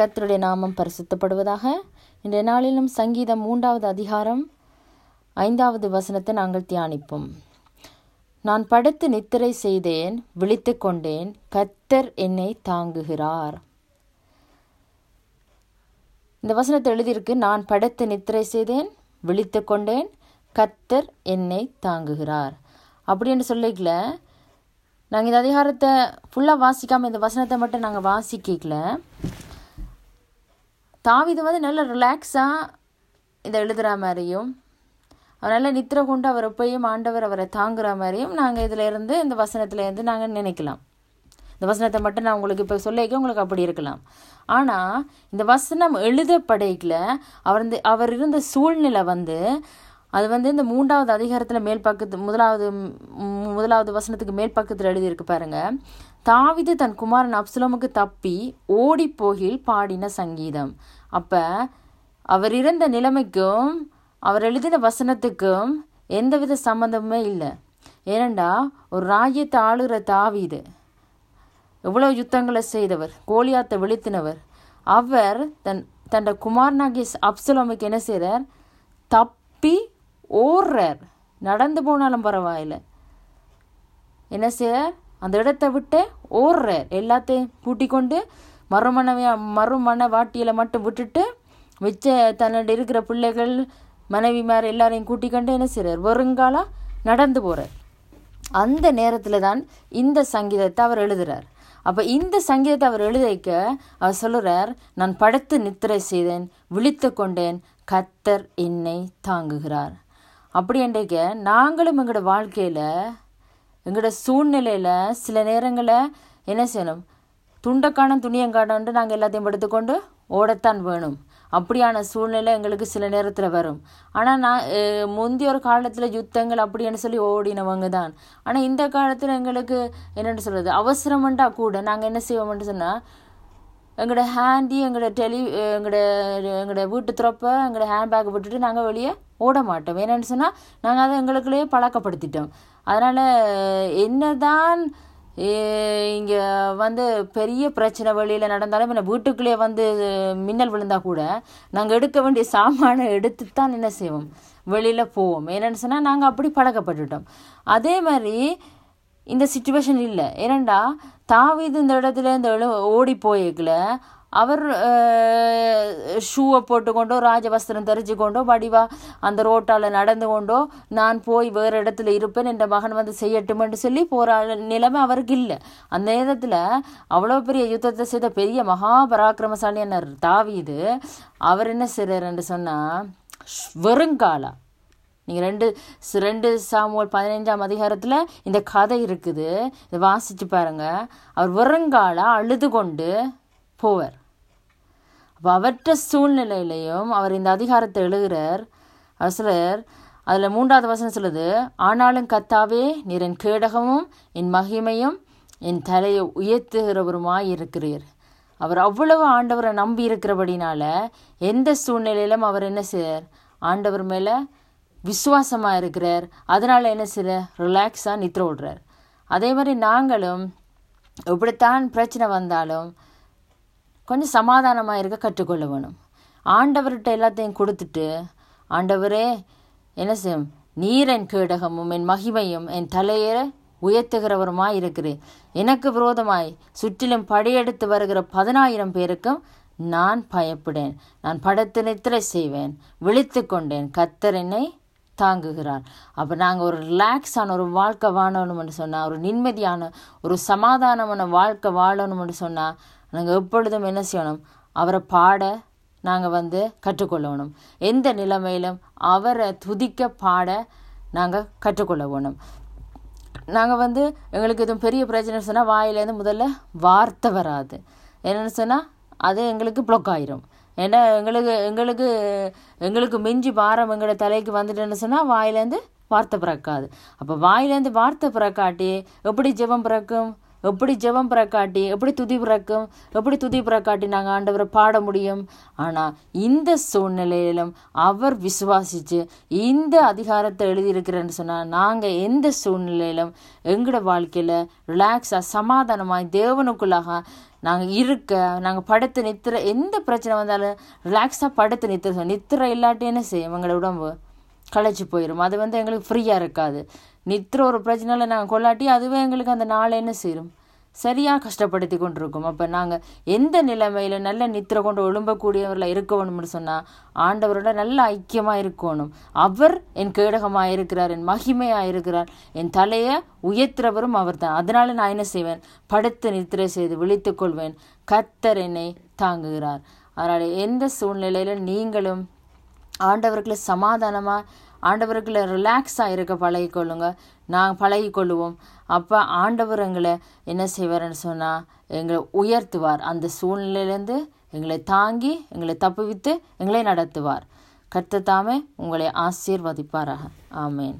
கர்த்தருடைய நாமம் பரிசுத்தப்படுவதாக. இன்றைய நாளிலும் சங்கீதம் மூன்றாவது அதிகாரம் ஐந்தாவது வசனத்தை நாங்கள் தியானிப்போம். நான் படுத்து நித்திரை செய்தேன் விழித்து கொண்டேன் கர்த்தர் என்னை தாங்குகிறார். இந்த வசனத்தை எழுதியிருக்கு நான் படுத்து நித்திரை செய்தேன் விழித்து கொண்டேன் கர்த்தர் என்னை தாங்குகிறார். அப்படின்னு சொல்லிக்கல நாங்கள் இந்த அதிகாரத்தை ஃபுல்லாக வாசிக்காமல் இந்த வசனத்தை மட்டும் நாங்கள் வாசிக்கல. தாவிது வந்து நல்ல ரிலாக்ஸாக இதை எழுதுகிற மாதிரியும் அவர் நல்ல நித்திரை கொண்டு அவர் எப்பயும் ஆண்டவர் அவரை தாங்குற மாதிரியும் நாங்கள் இதில் இருந்து இந்த வசனத்துலேருந்து நாங்கள் நினைக்கலாம். இந்த வசனத்தை மட்டும் நான் உங்களுக்கு இப்போ சொல்லிக்க உங்களுக்கு அப்படி இருக்கலாம். ஆனால் இந்த வசனம் எழுதப்படைக்கல அவர் இந்த அவர் இருந்த சூழ்நிலை வந்து அது வந்து இந்த மூன்றாவது அதிகாரத்தில் மேல் பக்கத்து முதலாவது முதலாவது வசனத்துக்கு மேல் பக்கத்தில் எழுதியிருக்கு பாருங்க. தாவிது தன் குமாரன் அப்சலோமுக்கு தப்பி ஓடி போகில் பாடின சங்கீதம். அப்போ அவர் இருந்த நிலைமைக்கும் அவர் எழுதின வசனத்துக்கும் எந்தவித சம்மந்தமுமே இல்லை. ஏனண்டா ஒரு ராஜ்யத்தை ஆளுகிற தாவிது எவ்வளோ யுத்தங்களை செய்தவர் கோலியாத்தை வீழ்த்தினவர் அவர் தன் தன் குமாரனாகிய அப்சலோமுக்கு என்ன செய்தார் தப்பி ஓடுறார் நடந்து போனாலும் பரவாயில்ல. என்ன செய்கிறார் அந்த இடத்த விட்டு ஓடுறார் எல்லாத்தையும் கூட்டிக் கொண்டு மறுமண மறுமண வாட்டியில் மட்டும் விட்டுட்டு மிச்ச தன்னோட இருக்கிற பிள்ளைகள் மனைவிமார் எல்லாரையும் கூட்டிக்கொண்டு என்ன செய்கிறார் வருங்காலம் நடந்து போகிறார் அந்த நேரத்தில் தான் இந்த சங்கீதத்தை அவர் எழுதுகிறார் அப்போ இந்த சங்கீதத்தை அவர் எழுதிக்க அவர் சொல்லுறார் நான் படுத்து நித்திரை செய்தேன் விழித்து கொண்டேன் கத்தர் என்னை தாங்குகிறார். அப்படி என்றைக்க நாங்களும் எங்களோட வாழ்க்கையில் எங்களோட சூழ்நிலையில் சில நேரங்களில் என்ன செய்யணும்? துண்டக்கானம் துணியங்காடன்ட்டு நாங்கள் எல்லாத்தையும் எடுத்துக்கொண்டு ஓடத்தான் வேணும். அப்படியான சூழ்நிலை எங்களுக்கு சில நேரத்தில் வரும். ஆனால் நான் முந்தைய ஒரு காலத்தில் யுத்தங்கள் அப்படின்னு சொல்லி ஓடினவங்க தான். ஆனால் இந்த காலத்தில் எங்களுக்கு என்னென்னு சொல்கிறது அவசரமெண்டா கூட நாங்கள் என்ன செய்வோம்னு சொன்னால் எங்களோட ஹேண்டி எங்களோட டெலி எங்களோட எங்களோட வீட்டு திறப்பை எங்களோட ஹேண்ட்பேக் விட்டுட்டு நாங்கள் வெளியே ஓட மாட்டோம் என்னன்னு சொன்னால் நாங்கள் அதை எங்களுக்குள்ளேயே பழக்கப்படுத்திட்டோம். அதனால் என்னதான் இங்கே வந்து பெரிய பிரச்சனை வெளியில் நடந்தாலும் என்ன வீட்டுக்குள்ளேயே வந்து மின்னல் விழுந்தால் கூட நாங்கள் எடுக்க வேண்டிய சாமானை எடுத்து தான் என்ன செய்வோம்? வெளியில் போவோம். என்னென்னு சொன்னால் நாங்கள் அப்படி பழக்கப்பட்டுட்டோம். அதே மாதிரி இந்த சுச்சுவேஷன் இல்லை. ஏனண்டா தாவிது இந்த இடத்துல இந்த ஓடி போயிருக்கல அவர் ஷூவை போட்டுக்கொண்டோ ராஜவஸ்திரம் தெரிஞ்சு கொண்டோ வடிவா அந்த ரோட்டால் நடந்து கொண்டோ நான் போய் வேறு இடத்துல இருப்பேன் என் மகன் வந்து செய்யட்டுமென்று சொல்லி போராட நிலைமை அவருக்கு இல்லை அந்த நேரத்தில் அவ்வளோ பெரிய யுத்தத்தை செய்த பெரிய மகா பராக்கிரமசாலியான தாவீது அவர் என்ன செய்கிறாருன்னு சொன்னால் வெறுங்காலா நீங்கள் ரெண்டு ரெண்டு சாமுவல் பதினைஞ்சாம் அதிகாரத்தில் இந்த கதை இருக்குது இதை வாசித்து பாருங்க அவர் வெறுங்கால அழுது கொண்டு போவார் அப்போ அவற்ற சூழ்நிலையிலையும் அவர் இந்த அதிகாரத்தை எழுகிறார் அவர் அதில் மூன்றாவது வசனம் சொல்லுது ஆனாலும் கத்தாவே நீர் என் கேடகமும் என் மகிமையும் என் தலையை உயர்த்துகிறவருமாய் இருக்கிறீர் அவர் அவ்வளவு ஆண்டவரை நம்பி இருக்கிறபடினால எந்த சூழ்நிலையிலும் அவர் என்ன செய்யார் ஆண்டவர் மேலே விசுவாசமாக இருக்கிறார். அதனால் என்ன செய்கிறார் ரிலாக்ஸாக நித்திர விடுறார் அதே மாதிரி நாங்களும் எப்படித்தான் பிரச்சனை வந்தாலும் கொஞ்சம் சமாதானமாக இருக்க கற்றுக்கொள்ள வேணும் ஆண்டவர்கிட்ட எல்லாத்தையும் கொடுத்துட்டு ஆண்டவரே என்ன செய்யும் நீர் என் கேடகமும் என் மகிமையும் என் தலையேற உயர்த்துகிறவருமாய் இருக்கிறேன் எனக்கு விரோதமாய் சுற்றிலும் படையெடுத்து வருகிற பதினாயிரம் பேருக்கும் நான் பயப்படேன். நான் படத்து நித்திரை செய்வேன். விழித்து கொண்டேன். கத்தர் என்னை தாங்குகிறார் அப்போ நாங்கள் ஒரு ரிலாக்ஸான ஒரு வாழ்க்கை வாழணும்னு சொன்னால் ஒரு நிம்மதியான ஒரு சமாதானமான வாழ்க்கை வாழணும்னு சொன்னால் நாங்கள் எப்பொழுதும் என்ன செய்யணும்? அவரை பாட நாங்கள் வந்து கற்றுக்கொள்ளணும். எந்த நிலைமையிலும் அவரை துதிக்க பாட நாங்கள் கற்றுக்கொள்ள வேணும் நாங்கள் வந்து எங்களுக்கு எதுவும் பெரிய பிரச்சனை சொன்னால் வாயிலேருந்து முதல்ல வார்த்தை வராது. என்னென்னு சொன்னால் அது எங்களுக்கு ப்ளொக் ஆயிரும். ஏன்னா எங்களுக்கு எங்களுக்கு எங்களுக்கு மிஞ்சி பாரம் எங்களோட தலைக்கு வந்துட்டேன்னு சொன்னால் வாயிலேருந்து வார்த்தை பிறக்காது. அப்போ வாயிலேருந்து வார்த்தை பிறக்காட்டி எப்படி ஜெபம் பிறக்கும்? எப்படி ஜெபம் பிறக்காட்டி எப்படி துதி பிறக்கும் எப்படி துதி பிறக்காட்டி நாங்கள் ஆண்டவரை பாட முடியும்? ஆனால் இந்த சூழ்நிலையிலும் அவர் விசுவாசிச்சு இந்த அதிகாரத்தை எழுதியிருக்கிறேன்னு சொன்னால் நாங்கள் எந்த சூழ்நிலையிலும் எங்களோட வாழ்க்கையில் ரிலாக்ஸாக சமாதானமாக தேவனுக்குள்ளாக நாங்கள் இருக்க நாங்கள் படுத்து நித்திர எந்த பிரச்சனை வந்தாலும் ரிலாக்ஸாக படுத்து நித்திர நித்திர இல்லாட்டி என்ன செய்யும்? எங்களோட உடம்பு களைச்சி போயிடும் அது வந்து எங்களுக்கு ஃப்ரீயாக இருக்காது. நித்திர ஒரு பிரச்சனையில் நாங்கள் கொள்ளாட்டி அதுவே எங்களுக்கு அந்த நாளை என்ன செய்யும் சரியாக கஷ்டப்படுத்தி கொண்டிருக்கோம். அப்போ நாங்கள் எந்த நிலைமையில் நல்ல நித்திர கொண்டு ஒழும்பக்கூடியவரில் இருக்கணும்னு சொன்னால் ஆண்டவரோட நல்ல ஐக்கியமாக இருக்கணும் அவர் என் கேடகமாக இருக்கிறார் என் மகிமையாக இருக்கிறார். என் தலையை உயர்த்துறவரும் அவர் தான் அதனால் நான் என்ன செய்வேன்? படுத்து நித்திரை செய்து விழித்துக்கொள்வேன் கத்தர் என்னை தாங்குகிறார். அதனால் எந்த சூழ்நிலையில் நீங்களும் ஆண்டவர்களை சமாதானமாக ஆண்டவர்களை ரிலாக்ஸாக இருக்க பழகிக்கொள்ளுங்க. நான் பழகிக்கொள்ளுவோம். அப்போ ஆண்டவர் எங்களை என்ன செய்வார்னு சொன்னால் எங்களை உயர்த்துவார். அந்த சூழ்நிலையிலேருந்து எங்களை தாங்கி எங்களை தப்புவித்து எங்களை நடத்துவார். கர்த்தர் தாமே உங்களை ஆசீர்வதிப்பாராக. ஆமேன்.